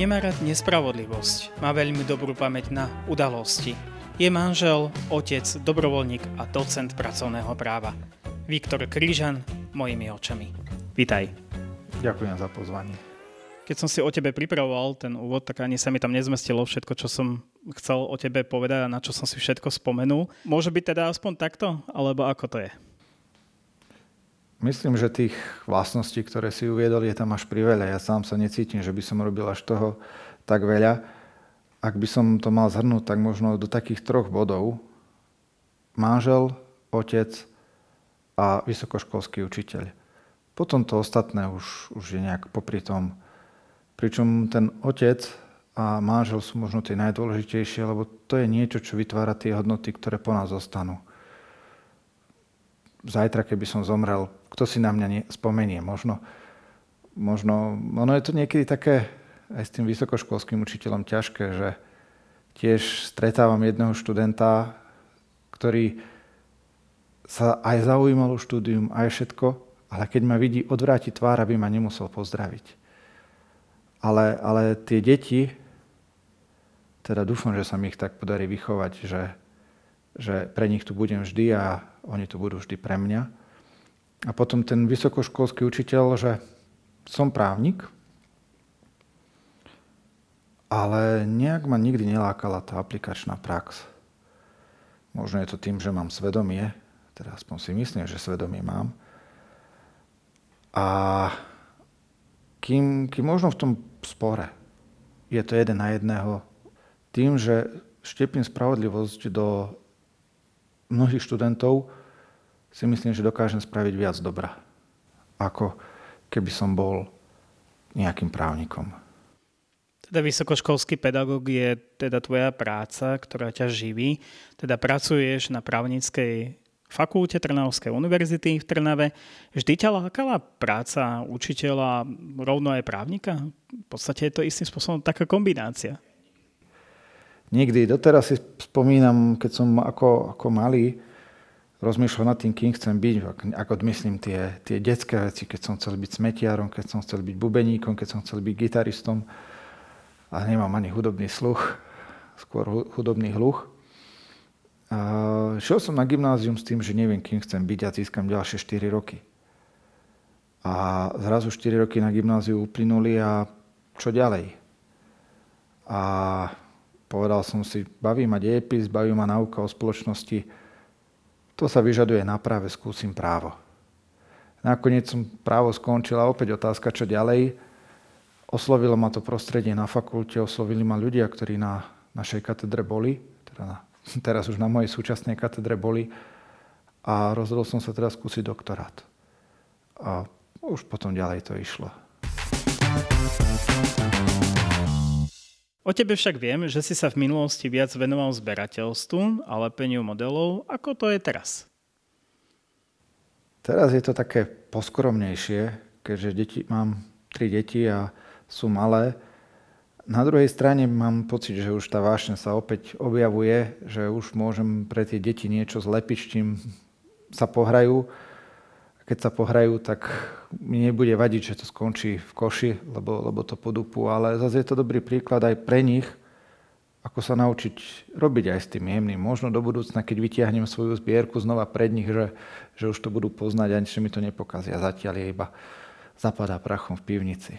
Nemá rád nespravodlivosť, má veľmi dobrú pamäť na udalosti. Je manžel, otec, dobrovoľník a docent pracovného práva. Viktor Kryžan, mojimi očami. Vítaj. Ďakujem za pozvanie. Keď som si o tebe pripravoval ten úvod, tak ani sa mi tam nezmestilo všetko, čo som chcel o tebe povedať a na čo som si všetko spomenul. Môže byť teda aspoň takto, alebo ako to je? Myslím, že tých vlastností, ktoré si uviedol, je tam až priveľa. Ja sám sa necítim, že by som robil až toho tak veľa. Ak by som to mal zhrnúť, tak možno do takých troch bodov. Manžel, otec a vysokoškolský učiteľ. Potom to ostatné už, už je nejak popri tom. Pričom ten otec a manžel sú možno tie najdôležitejšie, lebo to je niečo, čo vytvára tie hodnoty, ktoré po nás zostanú zajtra, keby som zomrel, kto si na mňa spomenie. Možno, možno, ono je to niekedy také aj s tým vysokoškolským učiteľom ťažké, že tiež stretávam jedného študenta, ktorý sa aj zaujímal o štúdium, aj všetko, ale keď ma vidí odvrátiť tvár, aby ma nemusel pozdraviť. Ale, ale tie deti, teda dúfam, že sa mi ich tak podarí vychovať, že, že pre nich tu budem vždy a oni tu budú vždy pre mňa. A potom ten vysokoškolský učiteľ, že som právnik, ale nejak ma nikdy nelákala tá aplikačná prax. Možno je to tým, že mám svedomie, teda aspoň si myslím, že svedomie mám. A kým, kým možno v tom spore je to jeden na jedného, tým, že štepím spravodlivosť do mnohých študentov si myslím, že dokážem spraviť viac dobra, ako keby som bol nejakým právnikom. Teda vysokoškolský pedagóg je teda tvoja práca, ktorá ťa živí. Teda pracuješ na právnickej fakulte Trnavskej univerzity v Trnave. Vždy ťa lákala práca učiteľa rovno aj právnika? V podstate je to istým spôsobom taká kombinácia nikdy. Doteraz si spomínam, keď som ako, ako malý rozmýšľal nad tým, kým chcem byť, ako myslím tie, tie detské veci, keď som chcel byť smetiarom, keď som chcel byť bubeníkom, keď som chcel byť gitaristom a nemám ani hudobný sluch, skôr hudobný hluch. A šiel som na gymnázium s tým, že neviem, kým chcem byť a získam ďalšie 4 roky. A zrazu 4 roky na gymnáziu uplynuli a čo ďalej? A Povedal som si, baví ma dejepis, baví ma nauka o spoločnosti. To sa vyžaduje na práve, skúsim právo. Nakoniec som právo skončil a opäť otázka, čo ďalej. Oslovilo ma to prostredie na fakulte, oslovili ma ľudia, ktorí na našej katedre boli, teda na, teraz už na mojej súčasnej katedre boli a rozhodol som sa teda skúsiť doktorát. A už potom ďalej to išlo. O tebe však viem, že si sa v minulosti viac venoval zberateľstvu a lepeniu modelov. Ako to je teraz? Teraz je to také poskromnejšie, keďže deti, mám tri deti a sú malé. Na druhej strane mám pocit, že už tá vášne sa opäť objavuje, že už môžem pre tie deti niečo zlepiť, čím sa pohrajú keď sa pohrajú, tak mi nebude vadiť, že to skončí v koši, lebo, lebo to podupú, ale zase je to dobrý príklad aj pre nich, ako sa naučiť robiť aj s tým jemným. Možno do budúcna, keď vytiahnem svoju zbierku znova pred nich, že, že už to budú poznať a že mi to nepokazia. Zatiaľ je iba zapadá prachom v pivnici.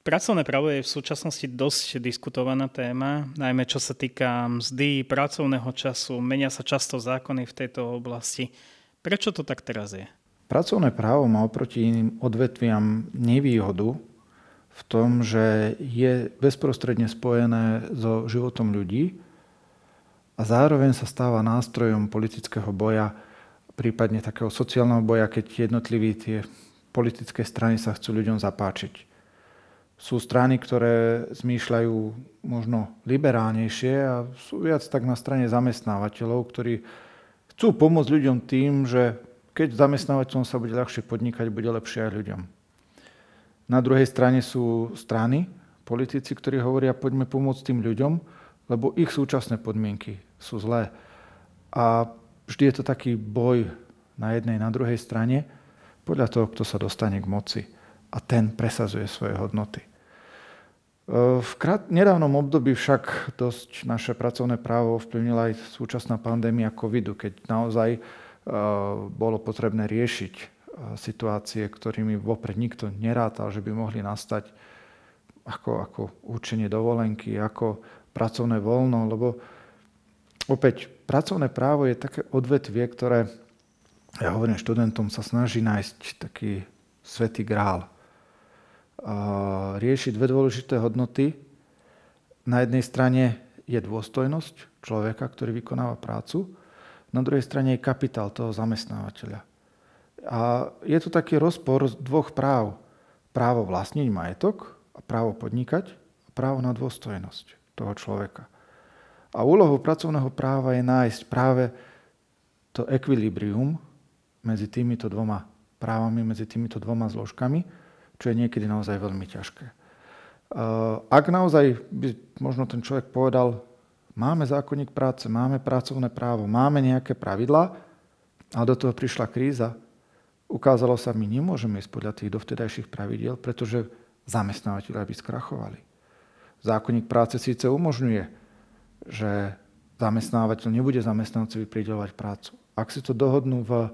Pracovné právo je v súčasnosti dosť diskutovaná téma, najmä čo sa týka mzdy, pracovného času. Menia sa často zákony v tejto oblasti. Prečo to tak teraz je? Pracovné právo má oproti iným odvetviam nevýhodu v tom, že je bezprostredne spojené so životom ľudí a zároveň sa stáva nástrojom politického boja, prípadne takého sociálneho boja, keď jednotliví tie politické strany sa chcú ľuďom zapáčiť. Sú strany, ktoré zmýšľajú možno liberálnejšie a sú viac tak na strane zamestnávateľov, ktorí chcú pomôcť ľuďom tým, že keď zamestnávateľom sa bude ľahšie podnikať, bude lepšie aj ľuďom. Na druhej strane sú strany, politici, ktorí hovoria, poďme pomôcť tým ľuďom, lebo ich súčasné podmienky sú zlé. A vždy je to taký boj na jednej, na druhej strane, podľa toho, kto sa dostane k moci. A ten presazuje svoje hodnoty. V krát, nedávnom období však dosť naše pracovné právo ovplyvnila aj súčasná pandémia covidu, keď naozaj bolo potrebné riešiť situácie, ktorými vopred nikto nerátal, že by mohli nastať ako, ako určenie dovolenky, ako pracovné voľno, lebo opäť pracovné právo je také odvetvie, ktoré, ja hovorím študentom, sa snaží nájsť taký svetý grál rieši dve dôležité hodnoty. Na jednej strane je dôstojnosť človeka, ktorý vykonáva prácu, na druhej strane je kapitál toho zamestnávateľa. A je tu taký rozpor dvoch práv. Právo vlastniť majetok a právo podnikať a právo na dôstojnosť toho človeka. A úlohou pracovného práva je nájsť práve to ekvilibrium medzi týmito dvoma právami, medzi týmito dvoma zložkami, čo je niekedy naozaj veľmi ťažké. Ak naozaj by možno ten človek povedal, máme zákonník práce, máme pracovné právo, máme nejaké pravidlá, a do toho prišla kríza, ukázalo sa, my nemôžeme ísť podľa tých dovtedajších pravidiel, pretože zamestnávateľe by skrachovali. Zákonník práce síce umožňuje, že zamestnávateľ nebude zamestnancovi pridelovať prácu. Ak si to dohodnú v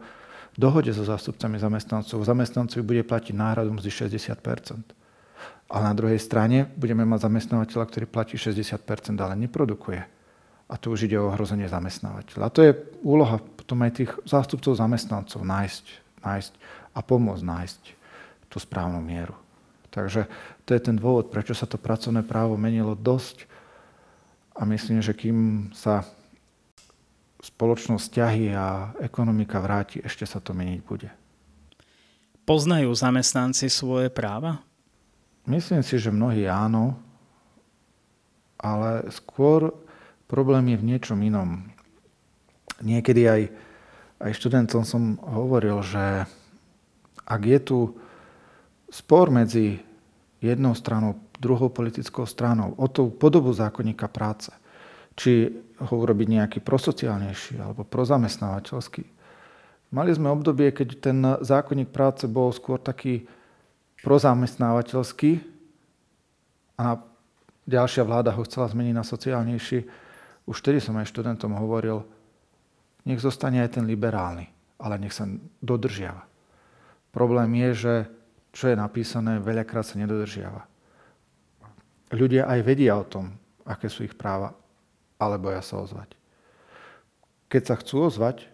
dohode so zástupcami zamestnancov zamestnancovi bude platiť náhradu mzdy 60 A na druhej strane budeme mať zamestnávateľa, ktorý platí 60% ale neprodukuje. A tu už ide o ohrozenie zamestnávateľa. A to je úloha potom aj tých zástupcov zamestnancov nájsť, nájsť a pomôcť nájsť tú správnu mieru. Takže to je ten dôvod, prečo sa to pracovné právo menilo dosť. A myslím, že kým sa spoločnosť ťahy a ekonomika vráti, ešte sa to meniť bude. Poznajú zamestnanci svoje práva? Myslím si, že mnohí áno, ale skôr problém je v niečom inom. Niekedy aj, aj študentom som hovoril, že ak je tu spor medzi jednou stranou, druhou politickou stranou o tú podobu zákonníka práce, či ho urobiť nejaký prosociálnejší alebo prozamestnávateľský. Mali sme obdobie, keď ten zákonník práce bol skôr taký prozamestnávateľský a ďalšia vláda ho chcela zmeniť na sociálnejší. Už vtedy som aj študentom hovoril, nech zostane aj ten liberálny, ale nech sa dodržiava. Problém je, že čo je napísané, veľakrát sa nedodržiava. Ľudia aj vedia o tom, aké sú ich práva, ale boja sa ozvať. Keď sa chcú ozvať,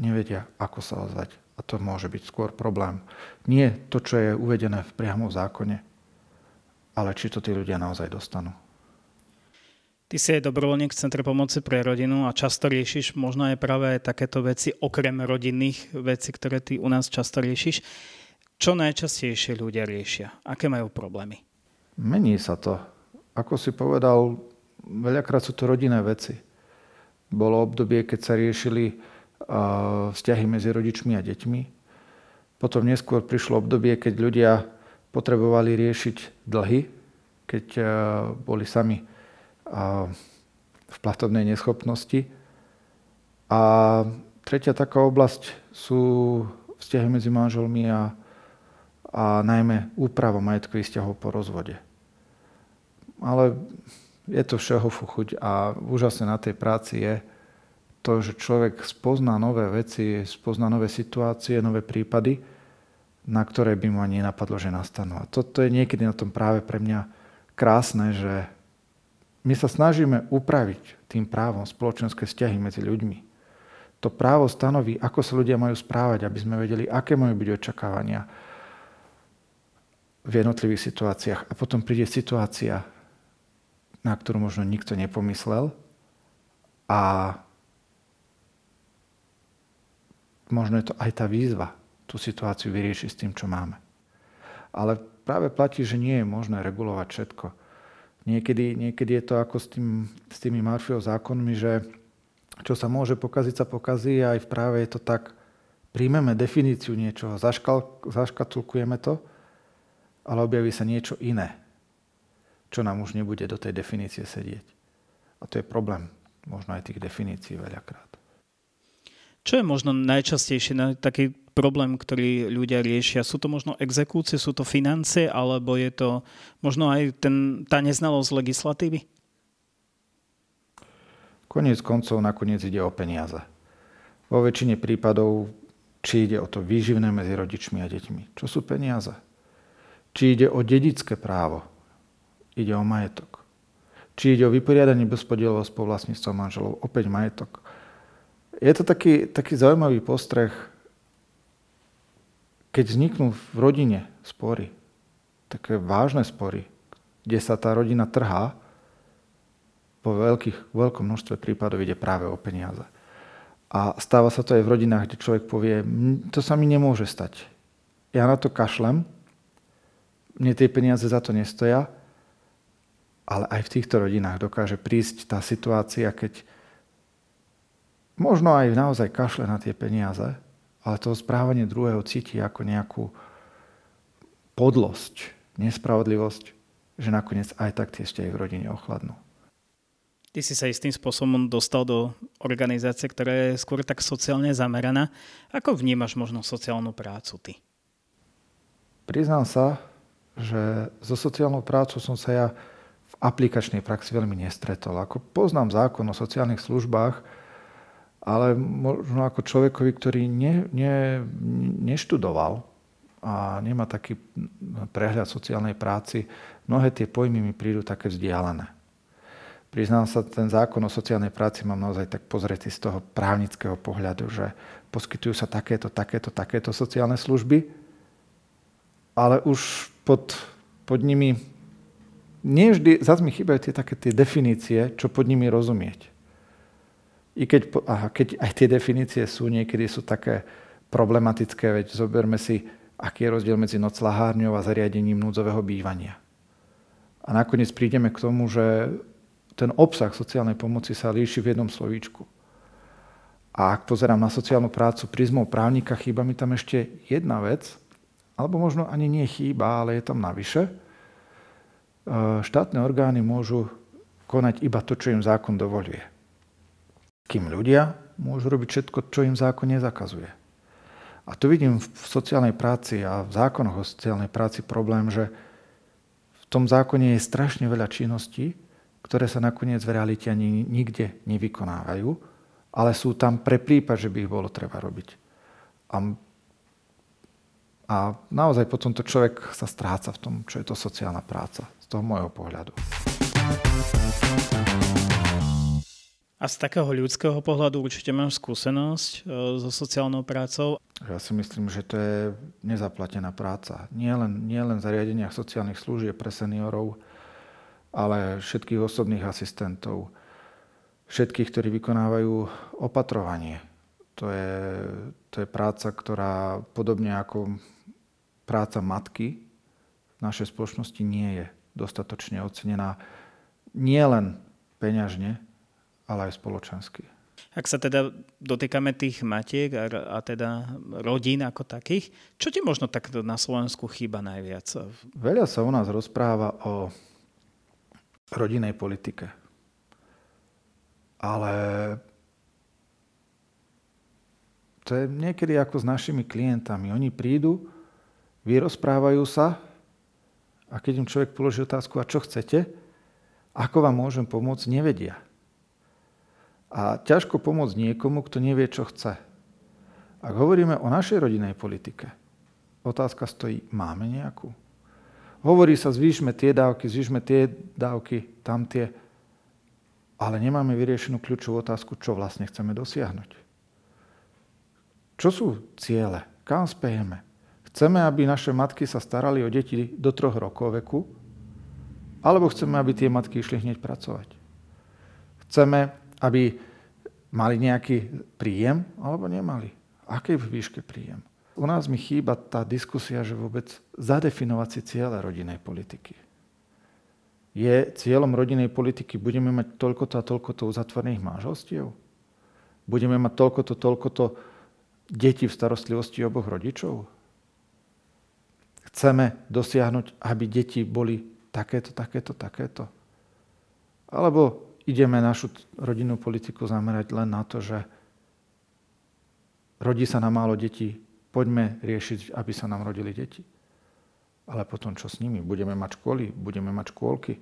nevedia, ako sa ozvať. A to môže byť skôr problém. Nie to, čo je uvedené v priamom zákone, ale či to tí ľudia naozaj dostanú. Ty si aj dobrovoľník v Centre pomoci pre rodinu a často riešiš možno aj práve takéto veci, okrem rodinných vecí, ktoré ty u nás často riešiš. Čo najčastejšie ľudia riešia? Aké majú problémy? Mení sa to. Ako si povedal, veľakrát sú to rodinné veci. Bolo obdobie, keď sa riešili vzťahy medzi rodičmi a deťmi. Potom neskôr prišlo obdobie, keď ľudia potrebovali riešiť dlhy, keď boli sami v platovnej neschopnosti. A tretia taká oblasť sú vzťahy medzi manželmi a, a najmä úprava majetkových vzťahov po rozvode. Ale je to všeho fuchuť a úžasné na tej práci je to, že človek spozná nové veci, spozná nové situácie, nové prípady, na ktoré by mu ani nenapadlo, že nastanú. A toto je niekedy na tom práve pre mňa krásne, že my sa snažíme upraviť tým právom spoločenské vzťahy medzi ľuďmi. To právo stanoví, ako sa ľudia majú správať, aby sme vedeli, aké majú byť očakávania v jednotlivých situáciách. A potom príde situácia, na ktorú možno nikto nepomyslel a možno je to aj tá výzva tú situáciu vyriešiť s tým, čo máme. Ale práve platí, že nie je možné regulovať všetko. Niekedy, niekedy je to ako s, tým, s tými Murphyho zákonmi, že čo sa môže pokaziť, sa pokazí a aj v práve je to tak, príjmeme definíciu niečoho, zaškal, zaškatulkujeme to, ale objaví sa niečo iné čo nám už nebude do tej definície sedieť. A to je problém možno aj tých definícií veľakrát. Čo je možno najčastejšie, taký problém, ktorý ľudia riešia? Sú to možno exekúcie, sú to financie, alebo je to možno aj ten, tá neznalosť legislatívy? Koniec koncov nakoniec ide o peniaze. Vo väčšine prípadov, či ide o to výživné medzi rodičmi a deťmi. Čo sú peniaze? Či ide o dedické právo? Ide o majetok. Či ide o vyporiadanie bezpodielového spoluvlastníctva manželov? Opäť majetok. Je to taký, taký zaujímavý postreh, keď vzniknú v rodine spory, také vážne spory, kde sa tá rodina trhá, po veľkých, veľkom množstve prípadov ide práve o peniaze. A stáva sa to aj v rodinách, kde človek povie, to sa mi nemôže stať. Ja na to kašlem, mne tie peniaze za to nestoja, ale aj v týchto rodinách dokáže prísť tá situácia, keď možno aj naozaj kašle na tie peniaze, ale to správanie druhého cíti ako nejakú podlosť, nespravodlivosť, že nakoniec aj tak tie vzťahy v rodine ochladnú. Ty si sa istým spôsobom dostal do organizácie, ktorá je skôr tak sociálne zameraná. Ako vnímaš možno sociálnu prácu ty? Priznám sa, že so sociálnou prácou som sa ja v aplikačnej praxi veľmi nestretol. Ako poznám zákon o sociálnych službách, ale možno ako človekovi, ktorý ne, ne, neštudoval a nemá taký prehľad sociálnej práci, mnohé tie pojmy mi prídu také vzdialené. Priznám sa, ten zákon o sociálnej práci mám naozaj tak pozretý z toho právnického pohľadu, že poskytujú sa takéto, takéto, takéto sociálne služby, ale už pod, pod nimi nie vždy, zase mi chýbajú tie také tie definície, čo pod nimi rozumieť. I keď, aha, keď aj tie definície sú, niekedy sú také problematické, veď zoberme si, aký je rozdiel medzi noclahárňou a zariadením núdzového bývania. A nakoniec prídeme k tomu, že ten obsah sociálnej pomoci sa líši v jednom slovíčku. A ak pozerám na sociálnu prácu prízmou právnika, chýba mi tam ešte jedna vec, alebo možno ani nie chýba, ale je tam navyše. E, štátne orgány môžu konať iba to, čo im zákon dovoluje. Kým ľudia môžu robiť všetko, čo im zákon nezakazuje. A tu vidím v sociálnej práci a v zákonoch o sociálnej práci problém, že v tom zákone je strašne veľa činností, ktoré sa nakoniec v realite ani nikde nevykonávajú, ale sú tam pre prípad, že by ich bolo treba robiť. A, a naozaj potom to človek sa stráca v tom, čo je to sociálna práca, z toho môjho pohľadu. A z takého ľudského pohľadu určite máš skúsenosť e, so sociálnou prácou? Ja si myslím, že to je nezaplatená práca. Nie len, nie len v zariadeniach sociálnych služieb pre seniorov, ale všetkých osobných asistentov, všetkých, ktorí vykonávajú opatrovanie. To je, to je práca, ktorá podobne ako práca matky v našej spoločnosti nie je dostatočne ocenená nielen peňažne, ale aj spoločensky. Ak sa teda dotýkame tých matiek a, a teda rodín ako takých, čo ti možno tak na Slovensku chýba najviac? Veľa sa u nás rozpráva o rodinnej politike. Ale to je niekedy ako s našimi klientami. Oni prídu, vyrozprávajú sa a keď im človek položí otázku, a čo chcete, ako vám môžem pomôcť, nevedia. A ťažko pomôcť niekomu, kto nevie, čo chce. Ak hovoríme o našej rodinnej politike, otázka stojí, máme nejakú? Hovorí sa, zvýšme tie dávky, zvýšme tie dávky, tam tie. Ale nemáme vyriešenú kľúčovú otázku, čo vlastne chceme dosiahnuť. Čo sú ciele? Kam spejeme? Chceme, aby naše matky sa starali o deti do troch rokov veku? Alebo chceme, aby tie matky išli hneď pracovať? Chceme, aby mali nejaký príjem, alebo nemali? Akej výške príjem? U nás mi chýba tá diskusia, že vôbec zadefinovať si cieľe rodinnej politiky. Je cieľom rodinnej politiky, budeme mať toľkoto a toľkoto uzatvorených manželstiev? Budeme mať toľkoto, toľkoto detí v starostlivosti oboch rodičov? Chceme dosiahnuť, aby deti boli takéto, takéto, takéto? Alebo ideme našu rodinnú politiku zamerať len na to, že rodí sa na málo detí, Poďme riešiť, aby sa nám rodili deti. Ale potom čo s nimi? Budeme mať školy? Budeme mať škôlky?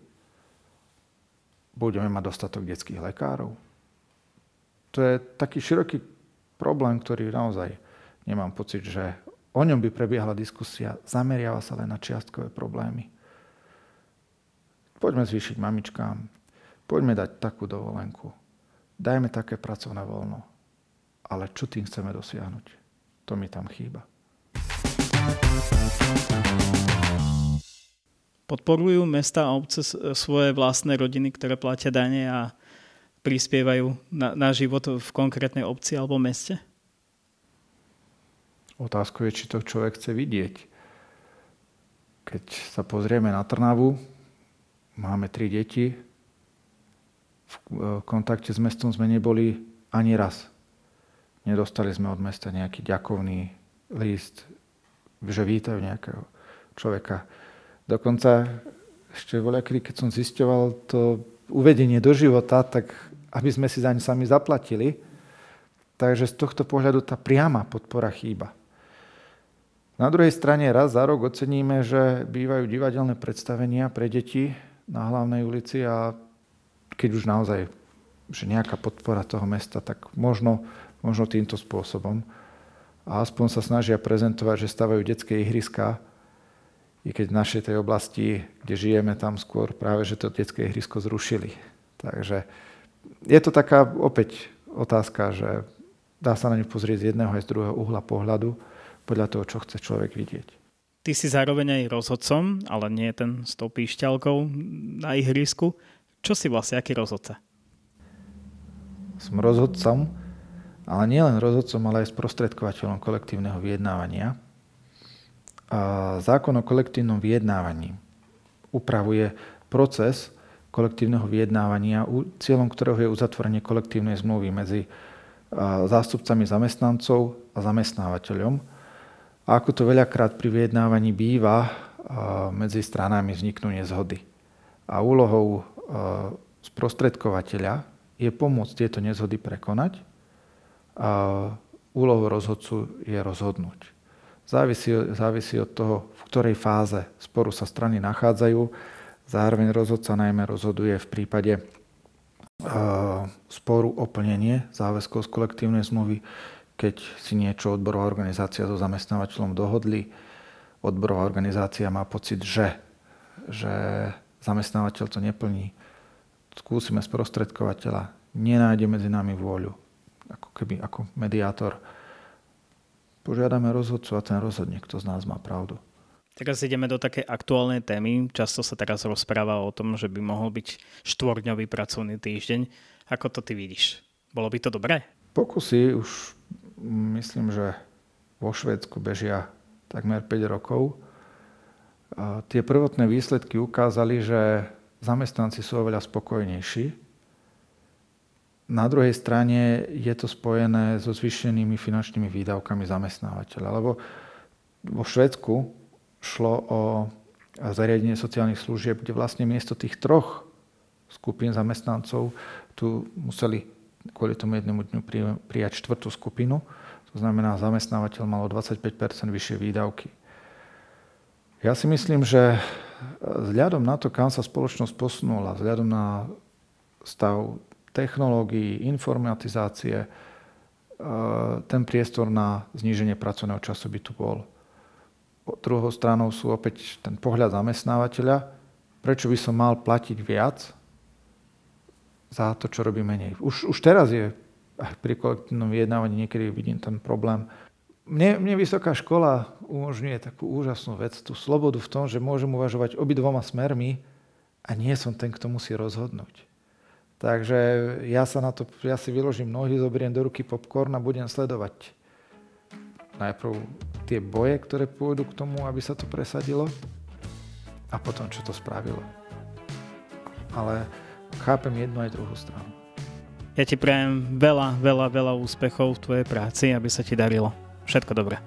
Budeme mať dostatok detských lekárov? To je taký široký problém, ktorý naozaj nemám pocit, že o ňom by prebiehala diskusia. Zameriava sa len na čiastkové problémy. Poďme zvýšiť mamičkám. Poďme dať takú dovolenku. Dajme také pracovné voľno. Ale čo tým chceme dosiahnuť? To mi tam chýba. Podporujú mesta a obce svoje vlastné rodiny, ktoré platia dane a prispievajú na, na život v konkrétnej obci alebo meste? Otázkou je, či to človek chce vidieť. Keď sa pozrieme na Trnavu, máme tri deti, v kontakte s mestom sme neboli ani raz. Nedostali sme od mesta nejaký ďakovný list, že vítajú nejakého človeka. Dokonca ešte voľakedy, keď som zisťoval to uvedenie do života, tak aby sme si zaň sami zaplatili. Takže z tohto pohľadu tá priama podpora chýba. Na druhej strane raz za rok oceníme, že bývajú divadelné predstavenia pre deti na hlavnej ulici a keď už naozaj že nejaká podpora toho mesta, tak možno, možno týmto spôsobom. A aspoň sa snažia prezentovať, že stavajú detské ihriska, i keď v našej tej oblasti, kde žijeme, tam skôr práve, že to detské ihrisko zrušili. Takže je to taká opäť otázka, že dá sa na ňu pozrieť z jedného aj z druhého uhla pohľadu, podľa toho, čo chce človek vidieť. Ty si zároveň aj rozhodcom, ale nie ten s tou píšťalkou na ihrisku. Čo si vlastne, aký rozhodca? Som rozhodcom, ale nielen rozhodcom, ale aj sprostredkovateľom kolektívneho vyjednávania zákon o kolektívnom vyjednávaní upravuje proces kolektívneho vyjednávania, cieľom ktorého je uzatvorenie kolektívnej zmluvy medzi zástupcami zamestnancov a zamestnávateľom. A ako to veľakrát pri vyjednávaní býva, medzi stranami vzniknú nezhody. A úlohou sprostredkovateľa je pomôcť tieto nezhody prekonať a úlohou rozhodcu je rozhodnúť. Závisí, závisí od toho, v ktorej fáze sporu sa strany nachádzajú. Zároveň rozhodca najmä rozhoduje v prípade e, sporu o plnenie záväzkov z kolektívnej zmluvy, keď si niečo odborová organizácia so zamestnávateľom dohodli. Odborová organizácia má pocit, že, že zamestnávateľ to neplní. Skúsime sprostredkovateľa, nenájde medzi nami vôľu, ako keby ako mediátor Požiadame rozhodcu a ten rozhodne, kto z nás má pravdu. Teraz ideme do také aktuálnej témy. Často sa teraz rozpráva o tom, že by mohol byť štvorňový pracovný týždeň. Ako to ty vidíš? Bolo by to dobré? Pokusy už myslím, že vo Švédsku bežia takmer 5 rokov. Tie prvotné výsledky ukázali, že zamestnanci sú oveľa spokojnejší na druhej strane je to spojené so zvýšenými finančnými výdavkami zamestnávateľa. Lebo vo Švedsku šlo o zariadenie sociálnych služieb, kde vlastne miesto tých troch skupín zamestnancov tu museli kvôli tomu jednému dňu prijať štvrtú skupinu. To znamená, zamestnávateľ malo 25% vyššie výdavky. Ja si myslím, že vzhľadom na to, kam sa spoločnosť posunula, vzhľadom na stav technológií, informatizácie, e, ten priestor na zníženie pracovného času by tu bol. Druhou stranou sú opäť ten pohľad zamestnávateľa, prečo by som mal platiť viac za to, čo robí menej. Už, už teraz je pri kolektívnom vyjednávaní niekedy vidím ten problém. Mne, mne vysoká škola umožňuje takú úžasnú vec, tú slobodu v tom, že môžem uvažovať obidvoma smermi a nie som ten, kto musí rozhodnúť. Takže ja sa na to, ja si vyložím nohy, zoberiem do ruky popcorn a budem sledovať najprv tie boje, ktoré pôjdu k tomu, aby sa to presadilo a potom, čo to spravilo. Ale chápem jednu aj druhú stranu. Ja ti prajem veľa, veľa, veľa úspechov v tvojej práci, aby sa ti darilo. Všetko dobré.